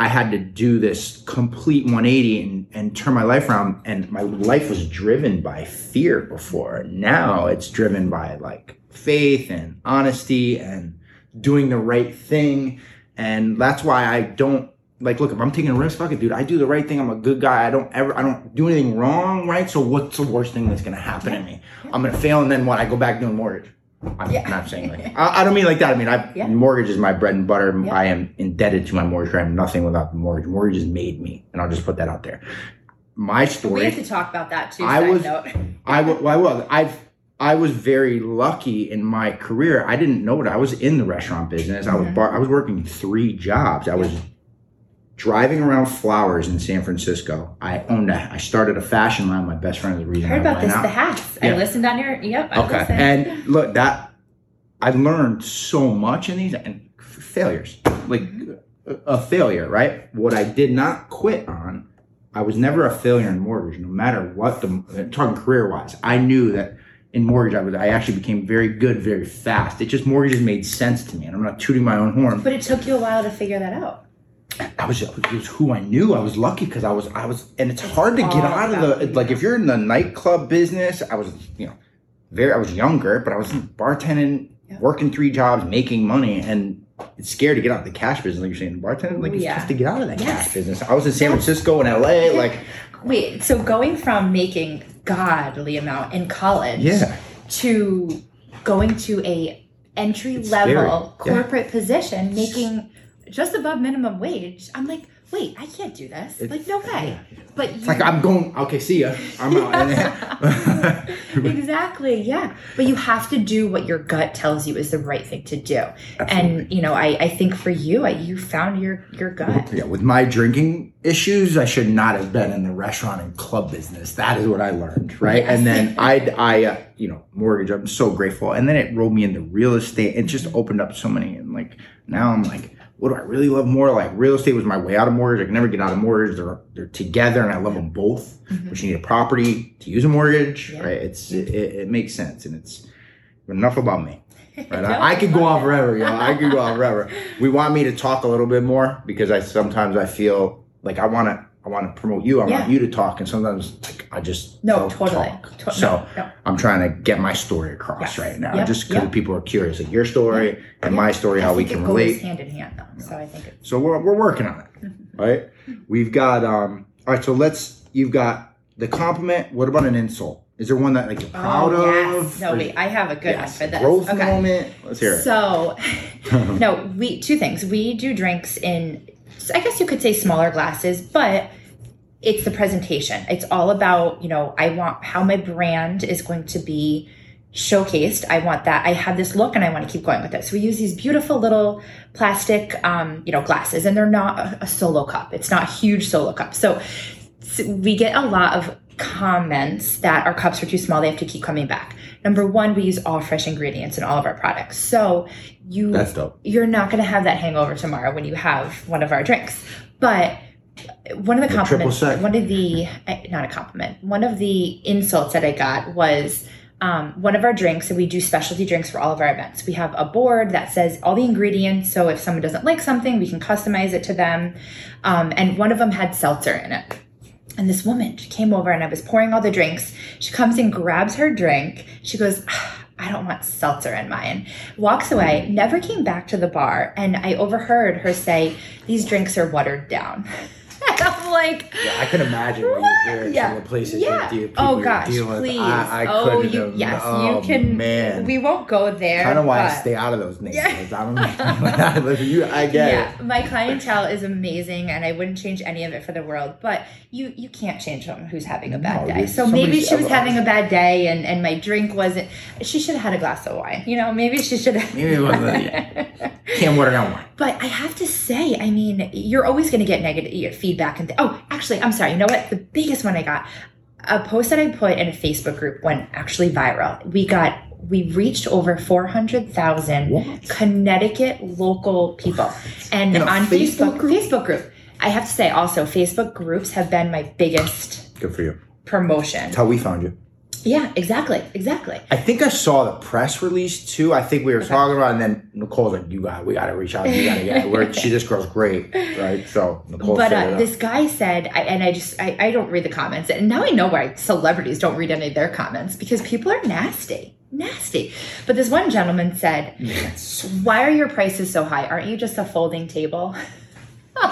I had to do this complete 180 and, and turn my life around. And my life was driven by fear before. Now it's driven by like faith and honesty and doing the right thing. And that's why I don't like look if I'm taking a risk, fuck it, dude. I do the right thing. I'm a good guy. I don't ever I don't do anything wrong, right? So what's the worst thing that's gonna happen to me? I'm gonna fail and then what? I go back doing mortgage. I'm Yeah. not saying like I, I don't mean like that. I mean I Yeah. mortgage is my bread and butter. Yeah. I am indebted to my mortgage. I am nothing without the mortgage. Mortgage has made me, and I'll just put that out there. My We have story. to talk about that too. I was- note. I will. Well, I will. I've. I was very lucky in my career. I didn't know it. I was in the restaurant business. I was. Bar, I was working three jobs. I was driving around flowers in San Francisco. I owned a. I started a fashion line. My best friend is the reason I heard about this, out. the hats. Yeah. I listened on your. Yep. I Okay. listened. And look, that I learned so much in these and failures, like a, a failure, right? What I did not quit on, I was never a failure in mortgage, no matter what the talking career wise. I knew that in mortgage, I was I actually became very good very fast. It just mortgages made sense to me, and I'm not tooting my own horn. but it took you a while to figure that out. I was it was who I knew. I was lucky because I was I was, and it's hard to get all out of the like if you're in the nightclub business. I was you know very I was younger, but I was bartending, Yeah. working three jobs, making money, and it's scary to get out of the cash business. Like you're saying, bartending like it's Yeah. tough to get out of that Yes. cash business. I was in San Francisco and L.A. Like Wait, so going from making godly amount in college yeah, to going to a entry level. Yeah. corporate position making just above minimum wage, I'm like, wait, I can't do this. It- like, no way. But you, it's like I'm going. Okay, see ya. I'm out. exactly, yeah. But you have to do what your gut tells you is the right thing to do. And you know, I, I think for you, I, you found your your gut. Yeah, with my drinking issues, I should not have been in the restaurant and club business. That is what I learned, right? Yes. And then I, I, uh, you know, mortgage. I'm so grateful. And then it rolled me into real estate. It just opened up so many. And like now, I'm like, what do I really love more? Like real estate was my way out of mortgage. I can never get out of mortgage. They're they're together, and I love them both. But you need a property to use a mortgage, Mm-hmm. Yeah. right? It's it, it, makes sense, and it's enough about me. Right? No, I, I could go on forever, yo. I could go on forever. We want me to talk a little bit more because I sometimes I feel like I want to I want to promote you. I Yeah. want you to talk, and sometimes like I just No, don't totally. talk. To- so no, no. I'm trying to get my story across Yes. right now, Yep, just because yep. people are curious, like your story and my story, how I we can relate. hand in hand though. So I think So we're, we're working on it, right? We've got um. All right, so let's. You've got the compliment. What about an insult? Is there one that like you're proud oh, of? No, wait, I have a good Yes, one for this. Growth okay. moment. Let's hear it. So, no, we two things. We do drinks in, I guess you could say smaller glasses, but it's the presentation. It's all about you know I want how my brand is going to be showcased. I want that. I have this look and I want to keep going with it. So we use these beautiful little plastic, um, you know, glasses and they're not a, a solo cup. It's not huge solo cup. So, so we get a lot of comments that our cups are too small. They have to keep coming back. Number one, we use all fresh ingredients in all of our products. So you, That's dope. you're not going to have that hangover tomorrow when you have one of our drinks. But one of the compliments, one of the, eh, not a compliment, one of the insults that I got was um, one of our drinks, and we do specialty drinks for all of our events. We have a board that says all the ingredients. So if someone doesn't like something, we can customize it to them. Um, and one of them had seltzer in it. And this woman she came over and I was pouring all the drinks. She comes and grabs her drink. She goes, "Ah, I don't want seltzer in mine. Walks away, never came back to the bar. And I overheard her say, These drinks are watered down. like, Yeah, I can imagine what you hear in Yeah. the places yeah. Oh, you, people oh you're gosh, with. please. I, I oh, you, have- yes, oh, you can. Man. We won't go there. kind of why I stay out of those neighborhoods. Yeah. I don't know. you, I get yeah, it. my clientele is amazing, and I wouldn't change any of it for the world. But you you can't change someone who's having a bad No, day. So maybe she was having a bad day, and and my drink wasn't. She should have had a glass of wine. You know, maybe she should have. Maybe it wasn't. yeah. Can't water down wine. But I have to say, I mean, you're always going to get negative feedback. And th- oh, actually, I'm sorry. You know what? The biggest one I got, a post that I put in a Facebook group went actually viral. We got, we reached over 400,000 Connecticut local people. And on Facebook Facebook, group? Facebook group. I have to say also, Facebook groups have been my biggest Good for you. promotion. That's how we found you. Yeah, exactly. Exactly. I think I saw the press release too. I think we were talking about, it, and then Nicole's like, "You got, we got to reach out. You got to get. Where she, this girl's great, right?" So Nicole but uh, this guy said, I, and I just, I, I don't read the comments. And now I know why celebrities don't read any of their comments because people are nasty. Nasty. But this one gentleman said, Yes. Why are your prices so high? Aren't you just a folding table?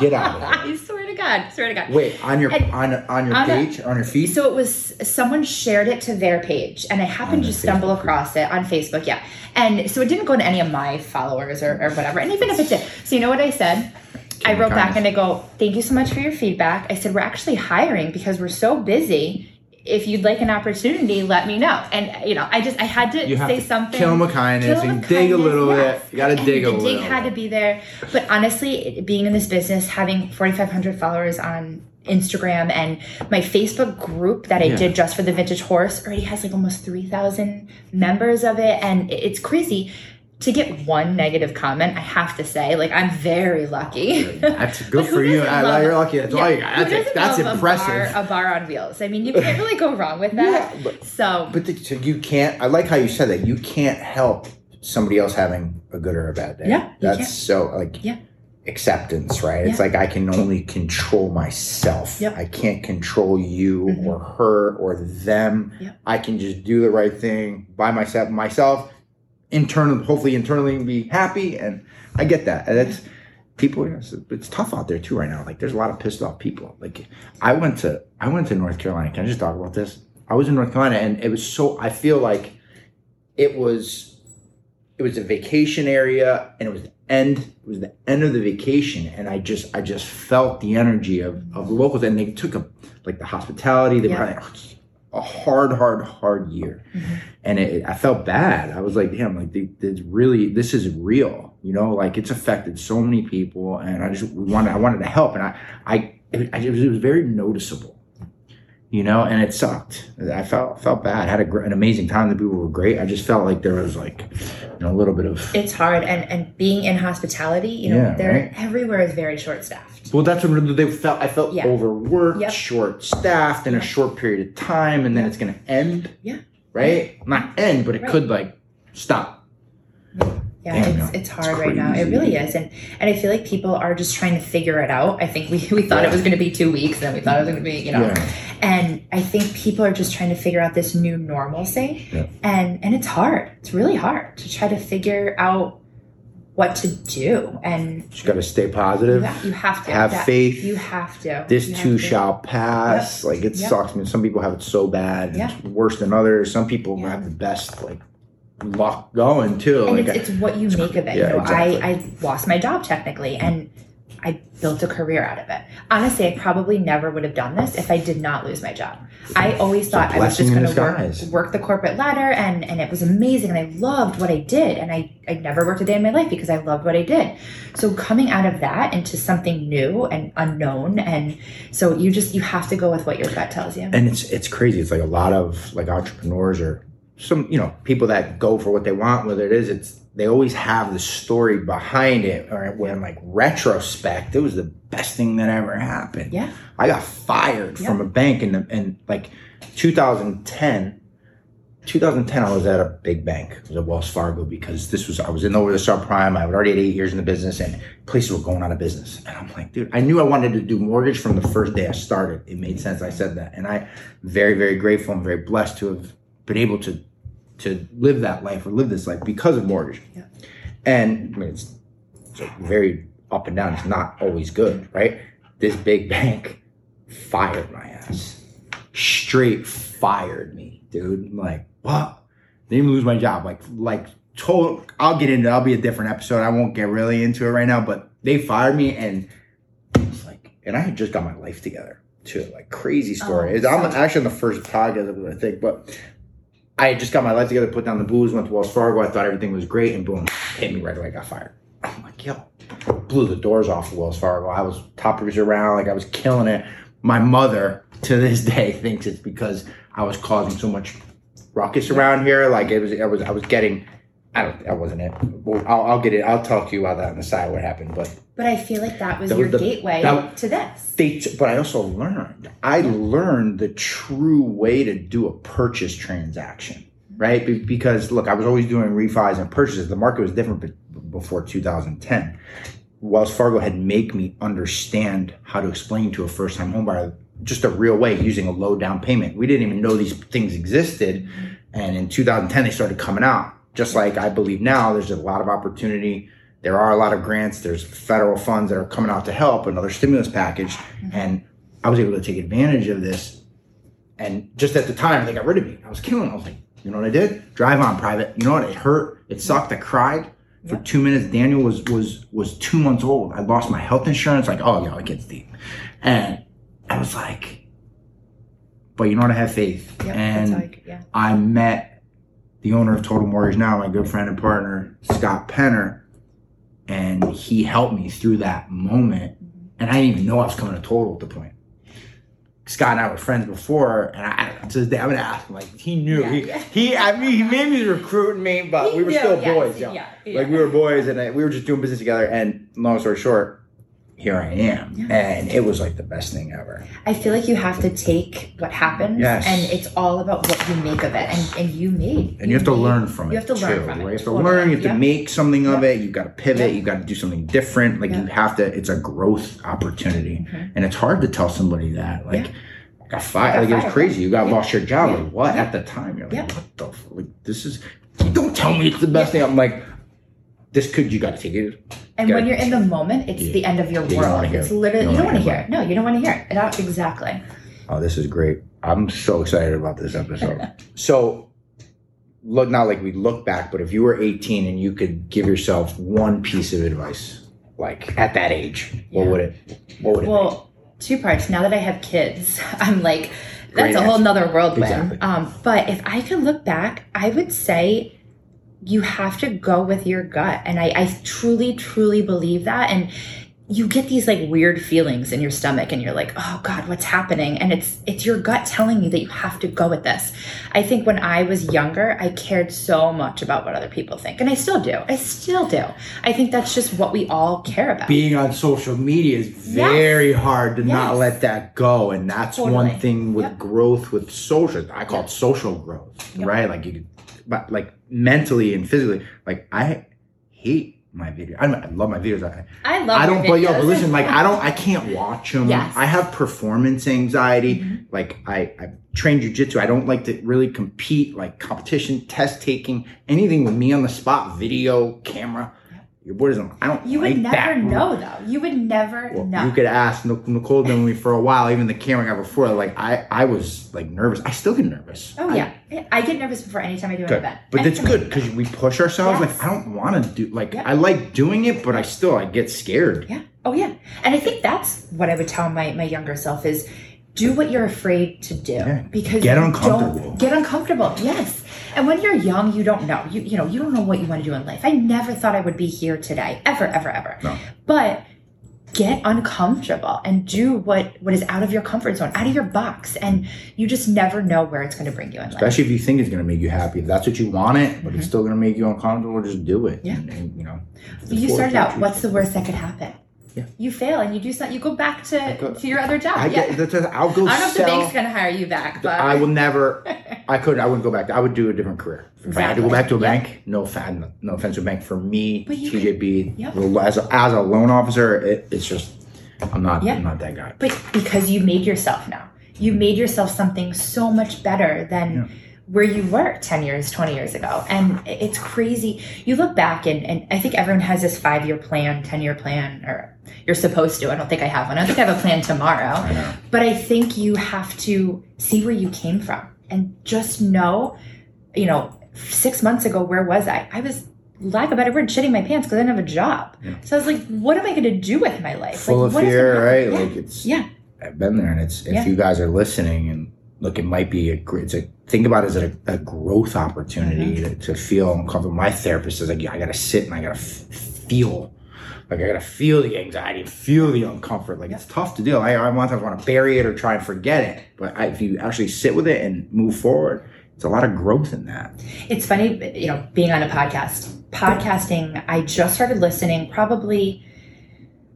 Get out of here. I swear to God. Swear to God. Wait, on your And- on on your on a- page, on your feed. So it was someone shared it to their page, and I happened to stumble Facebook across it on Facebook. Yeah, and so it didn't go to any of my followers or, or whatever. And even if it did, so you know what I said? I wrote back and I go, "Thank you so much for your feedback." I said, "We're actually hiring because we're so busy. If you'd like an opportunity, let me know." And you know, I just I had to say to something. kill 'em with kindness and dig a little yes. bit. You got to And dig a little. dig had to be there. But honestly, it- being in this business, having 4,500 followers on Instagram and my Facebook group that I Yeah. did just for the Vintage Horse already has like almost 3,000 members of it. And it- it's crazy. To get one negative comment, I have to say, like, I'm very lucky. That's good for you. I, love- you're lucky. That's all you Yeah, got. That's, that's impressive. A bar, a bar on wheels. I mean, you can't really go wrong with that. Yeah, but- so, But the, so you can't. I like how you said that. You can't help somebody else having a good or a bad day. Yeah, that's so like Yeah. acceptance, right? It's like I can only control myself. Yep. I can't control you Mhm. or her or them. Yep. I can just do the right thing by myself. Myself, internal, hopefully internally, be happy, and I get that. And that's people. It's, it's tough out there too right now. Like there's a lot of pissed off people. Like I went to I went to North Carolina. Can I just talk about this? I was in North Carolina, and it was so. I feel like it was it was a vacation area and it was the end it was the end of the vacation and i just i just felt the energy of of the locals and they took a like the hospitality they Yeah. were having a hard hard hard year. Mhm. and it, i felt bad. I was like damn like they, it's really this is real you know? Like it's affected so many people and i just we wanted i wanted to help and i i it, was, it was very noticeable you know, and it sucked. I felt felt bad. I had a, gr- an amazing time. The people were great. I just felt like there was like, you know, a little bit of. it's hard. And, and being in hospitality, you know, Yeah, they're right. everywhere is very short staffed. Well, that's what they felt. I felt Yeah. overworked, Yep. short staffed in a short period of time, and then it's going to end. Yeah. Right. Not end, but it Right. could like stop. Yeah, Damn, it's, it's It's hard right now. It really is. And and I feel like people are just trying to figure it out. I think we, we thought it was going to be two weeks, and we thought it was going to be, you know. Yeah. And I think people are just trying to figure out this new normalcy. Yeah. And and it's hard. It's really hard to try to figure out what to do. And Just got to stay you, positive. you have to Have That- faith. You have to. This You too to. shall pass. Like it Yep. sucks. I mean, some people have it so bad, Yeah. it's worse than others. Some people Yeah. have the best like luck going too. and like it's, it's what you make of it. yeah, you know, exactly. I, I lost my job technically, and I built a career out of it. Honestly, I probably never would have done this if I did not lose my job. I always thought I was just going to work, work the corporate ladder and, and it was amazing and I loved what I did. And I, I never worked a day in my life because I loved what I did. So coming out of that into something new and unknown. And so you just, you have to go with what your gut tells you. and it's it's crazy. It's like a lot of like entrepreneurs or some you know people that go for what they want. Whether it is, it's they always have the story behind it. Or when like retrospect, it was the best thing that ever happened. Yeah. I got fired Yeah. from a bank in the, in like 2010. 2010, I was at a big bank. It was at Wells Fargo because this was I was in over the subprime. I had already had eight years in the business, and places were going out of business. And I'm like, dude, I knew I wanted to do mortgage from the first day I started. It made sense. I said that, and I very, very grateful and very blessed to have been able to to live that life or live this life because of mortgage. Yeah. And I mean, it's, it's like very up and down. It's not always good, right? This big bank fired my ass. Straight fired me, dude. Like, what? Didn't even lose my job. Like, like total. I'll get into. it. I'll be a different episode. I won't get really into it right now. But they fired me, and it's like, and I had just got my life together too. Like crazy story. Oh, I'm actually on the first podcast of it, I think, but. I just got my life together, put down the booze, went to Wells Fargo. I thought everything was great, and boom, hit me right away. I got fired. I'm like, yo, blew the doors off of Wells Fargo. I was top producer around, like I was killing it. My mother, to this day, thinks it's because I was causing so much ruckus around here. Like it was, I was, I was getting. I don't. That wasn't it. I'll, I'll get it. I'll talk to you about that on the side. What happened, but But I feel like that was That was your the- gateway that- to this. they. But I also learned. I learned the true way to do a purchase transaction. Right, Be- because look, I was always doing refis and purchases. The market was different be- before 2010. Wells Fargo had make me understand how to explain to a first time homebuyer just a real way using a low down payment. We didn't even know these things existed. And in 2010, they started coming out. Just like I believe now, there's a lot of opportunity. There are a lot of grants. There's federal funds that are coming out to help, another stimulus package. Mm-hmm. And I was able to take advantage of this. And just at the time, they got rid of me. I was killing. I was like, you know what I did? Drive on private. You know what? It hurt. It mm-hmm. sucked. I cried for Yeah. two minutes. Daniel was was was two months old. I lost my health insurance. Like, oh, yo, it gets deep. And I was like, but you know what? I have faith. And I, yeah. I met the owner of Total Mortgage now, my good friend and partner, Scott Penner, and he helped me through that moment. And I didn't even know I was coming to Total at the point. Scott and I were friends before, and I to this day I'm gonna ask him like he knew Yeah, he, yeah. he I mean he maybe was recruiting me, but He we were knew, still yes, boys, yo. yeah, like we were boys, and uh, we were just doing business together. And long story short, here I am, Yeah. and it was like the best thing ever. I feel like you have to take what happens Yes. and it's all about what you make of it. And, and you made. And you have to made- learn from it. You have to learn too, from it. You have to Totally. learn. You have to make something of it. You've got to pivot. Yep. You've got to do something different. Like you have to. It's a growth opportunity, Mhm. and it's hard to tell somebody that. Like, Yeah. I got fired. Like it was crazy. You got lost your job. Like what? At the time, you're like, what the? F-? Like this is. Don't tell me it's the best thing. I'm like, this could. You got to take it. And when you're in the moment, it's Yeah. the end of your Yeah, world. wanna it's literally, You you don't want to hear it. No, you don't want to hear it. That- exactly. Oh, this is great. I'm so excited about this episode. so, look, not like we look back, but if you were 18 and you could give yourself one piece of advice, like at that age, what would it? What would it Well, two parts. Now that I have kids, I'm like, Great that's a whole answer. nother whirlwind. Exactly. Um, but if I could look back, I would say you have to go with your gut. And I, I truly, truly believe that. And you get these like weird feelings in your stomach and you're like, oh God, what's happening? And it's it's your gut telling you that you have to go with this. I think when I was younger, I cared so much about what other people think. And I still do. I still do. I think that's just what we all care about. Being on social media is very hard to not let that go, and that's one thing with Yep. growth with social. I call it social growth, Yep. right? Like you, but like mentally and physically. Like I hate my video. I, I love my videos. I, I love I don't, but videos. but listen, like I don't, I can't watch them. Yes. I have performance anxiety. Mhm. Like I, I train jujitsu. I don't like to really compete, like competition, test taking, anything with me on the spot, video, camera. Your doesn't. I don't. You like would never know though. You would never Well, know. You could ask Nic- Nicole with me for a while, even the camera guy before. Like I, I was like nervous. I still get nervous. oh I- yeah. I get nervous before any time I do an Good. event. But it's Anytime. good because we push ourselves. Yes. Like I don't want to do. Like Yeah. I like doing it, but I still I get scared. Yeah. Oh yeah. And I think that's what I would tell my my younger self is do what you're afraid to do Yeah. because Get uncomfortable. Don't get uncomfortable. Yes. And when you're young, you don't know. You you know, you don't know what you want to do in life. I never thought I would be here today. Ever, ever, ever. No. But get uncomfortable and do what what is out of your comfort zone, out of your box. And you just never know where it's going to bring you in life. Especially if you think it's gonna make you happy. If that's what you want it, but it's still gonna make you uncomfortable, just do it. Mm-hmm. Yeah. And, and, you know. you started out, what's the worst that could happen? Yeah. You fail and you do something, you go back to, go- to your other job. I yeah. get. I'll go I don't know if the bank's gonna hire you back, but I will never. I couldn't. I wouldn't go back. I would do a different career. If I had to go back to a Exactly. bank, no, fa- no, offense to a bank. For me, TJB, Yep. as a, as a loan officer, it, it's just I'm not. Yeah. I'm not that guy. But because you made yourself now, you made yourself something so much better than Yeah. where you were 10 years, 20 years ago. And it's crazy. You look back and, and I think everyone has this five year plan, 10 year plan, or you're supposed to. I don't think I have one. I don't think I have a plan tomorrow. I. But I think you have to see where you came from and just know, you know, six months ago, where was I? I was, lack of better word, shitting my pants because I didn't have a job. Yeah. So I was like, what am I going to do with my life? Full like, of fear, right? happen? Like it's. Yeah. I've been there, and it's if Yeah. you guys are listening and look, it might be a gr- it's a think about it as a, a growth opportunity Mm-hmm. to, to feel uncomfortable. My therapist is like, yeah, I gotta sit and I gotta f- feel. Like I gotta feel the anxiety, feel the uncomfort. Like it's tough to do. I, I want to want to bury it or try and forget it, but I, if you actually sit with it and move forward, it's a lot of growth in that. It's funny, you know, being on a podcast. Podcasting, I just started listening probably,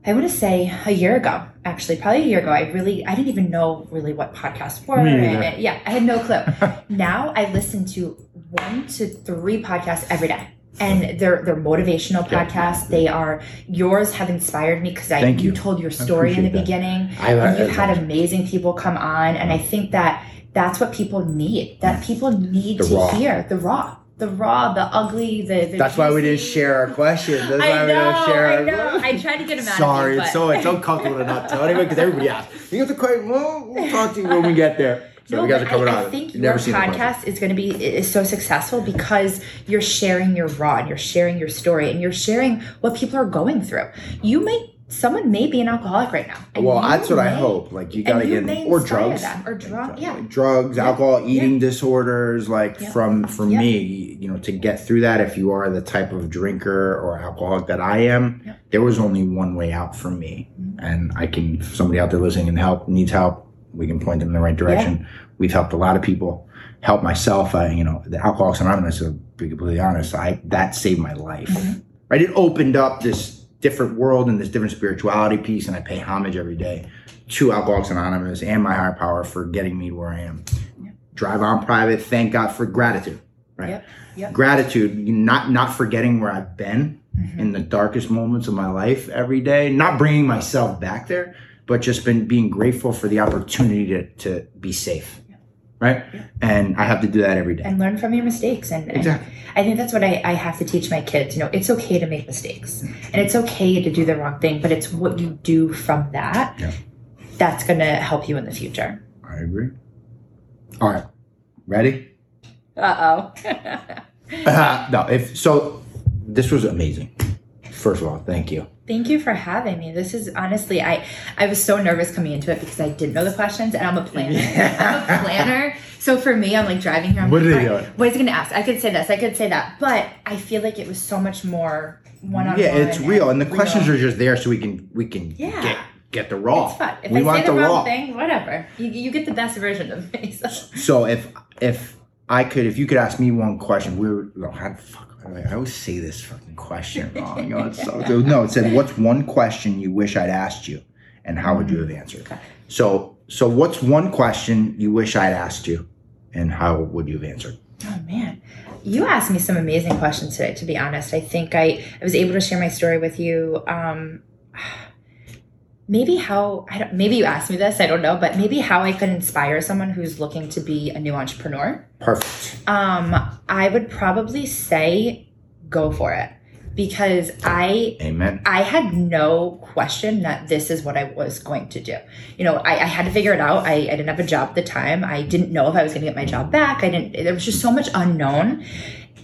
I want to say a year ago, actually, probably a year ago. I really, I didn't even know really what podcasts were. And- yeah, I had no clue. now I listen to one to three podcasts every day. And they're they're motivational Yeah. podcasts. They are yours have inspired me because I Thank you. you. told your story in the that. beginning. I, and you've I- had amazing people come on and i think that that's what people need that people need The to raw. hear the raw the raw the ugly the, the that's why we didn't share our questions. That's why I we didn't know, share. I our- I tried to get him out Sorry, of you, it's so it's uncomfortable to not tell anyone because everybody asks. You have to question. Well, we'll talk to you when we get there. So no, you guys are coming I, on. I think You've your podcast is going to be is so successful because you're sharing your raw and you're sharing your story and you're sharing what people are going through. You may someone may be an alcoholic right now. Well, that's what I hope. Like you gotta you get may or drugs, them, or drug- yeah. Like drugs, Yeah. alcohol, eating disorders. Like Yeah. from for Yeah. me, you know, to get through that, if you are the type of drinker or alcoholic that I am, Yeah. there was only one way out for me, Mhm. and I can. Somebody out there listening and help needs help, we can point them in the right direction. We've helped a lot of people. Help myself. I, you know, the Alcoholics Anonymous. To be completely honest, I that saved my life. Mhm. Right? It opened up this different world and this different spirituality piece, and I pay homage every day to Alcoholics Anonymous and my higher power for getting me to where I am. Yeah. Drive on private. Thank God for gratitude. Right. Yep, yep. Gratitude. Not not forgetting where I've been Mhm. in the darkest moments of my life every day. Not bringing myself back there, but just been being grateful for the opportunity to to be safe. Right. Yeah. And I have to do that every day. and learn from your mistakes and, and Exactly. I think that's what I, I have to teach my kids. You know, it's okay to make mistakes and it's okay to do the wrong thing, but it's what you do from that Yeah. that's going to help you in the future. I agree. All right. Ready? Uh oh. uh, no, if so, this was amazing. First of all, thank you. Thank you for having me. This is honestly, I I was so nervous coming into it because I didn't know the questions, and I'm a planner. I'm a planner, so for me, I'm like driving here. I'm What like, are they doing?" What is he going to ask? I could say this, I could say that, but I feel like it was so much more one on one. Yeah, it's real, and the questions are just there so we can we can Yeah. get get the raw. It's fun. If we I want say the, the wrong raw. thing, whatever. You, you get the best version of me. So. So if if I could, if you could ask me one question, we were. No, oh, how the fuck? I always say this fucking question wrong. You know, it's so, no, it said, "What's one question you wish I'd asked you, and how would you have answered?" Okay. So, so what's one question you wish I'd asked you, and how would you have answered? Oh man, you asked me some amazing questions today. To be honest, I think I, I was able to share my story with you. Um, maybe how I don't. Maybe you asked me this. I don't know, but maybe how I could inspire someone who's looking to be a new entrepreneur. Perfect. Um, I would probably say, go for it. because I Amen. I had no question that this is what I was going to do. You know, I, I had to figure it out. I, I didn't have a job at the time. I didn't know if I was going to get my job back. I didn't, there was just so much unknown.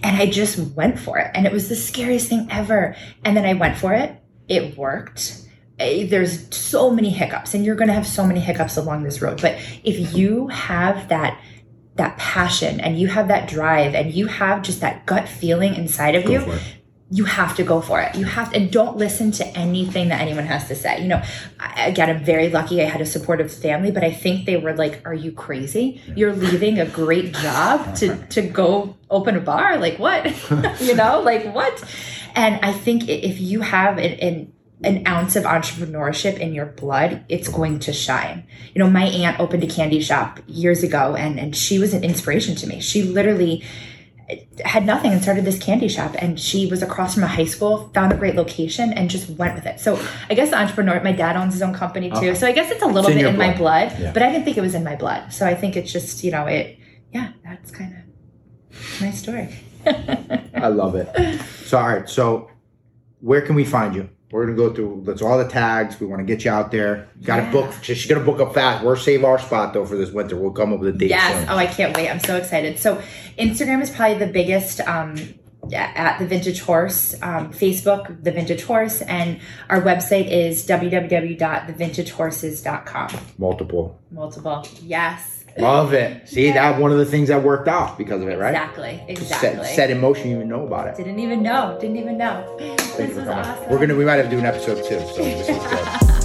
And I just went for it. And it was the scariest thing ever. And then I went for it. It worked. There's so many hiccups, and you're going to have so many hiccups along this road. But if you have that, that passion and you have that drive and you have just that gut feeling inside of you, you have to go for it. You have to, and don't listen to anything that anyone has to say. You know, I, again, I'm very lucky. I had a supportive family, but I think they were like, "Are you crazy? You're leaving a great job to to go open a bar? Like what? you know, like what?" And I think if you have an, an an ounce of entrepreneurship in your blood, it's going to shine. You know, my aunt opened a candy shop years ago, and and she was an inspiration to me. She literally had nothing and started this candy shop and she was across from a high school found a great location and just went with it so i guess the entrepreneur my dad owns his own company too Okay. so i guess it's a little It's in bit in my blood. blood Yeah. but i didn't think it was in my blood so i think it's just you know it yeah that's kind of my story I love it. So, all right. So, where can we find you? We're gonna go through. That's all the tags. We want to get you out there. Got to Yeah. book. She's gonna book up fast. We're save our spot though for this winter. We'll come up with a date Yes. soon. Oh, I can't wait. I'm so excited. So, Instagram is probably the biggest um, at the Vintage Horse, um, Facebook, the Vintage Horse, and our website is www.thevintagehorses.com. Multiple. Multiple. Yes. Love it. See that one of the things that worked out because of it, right? Exactly. Set, Exactly. set in motion. You even know about it. Didn't even know. Didn't even know. Thank This you for coming. awesome. We're gonna. We might have to do an episode too. So this is good.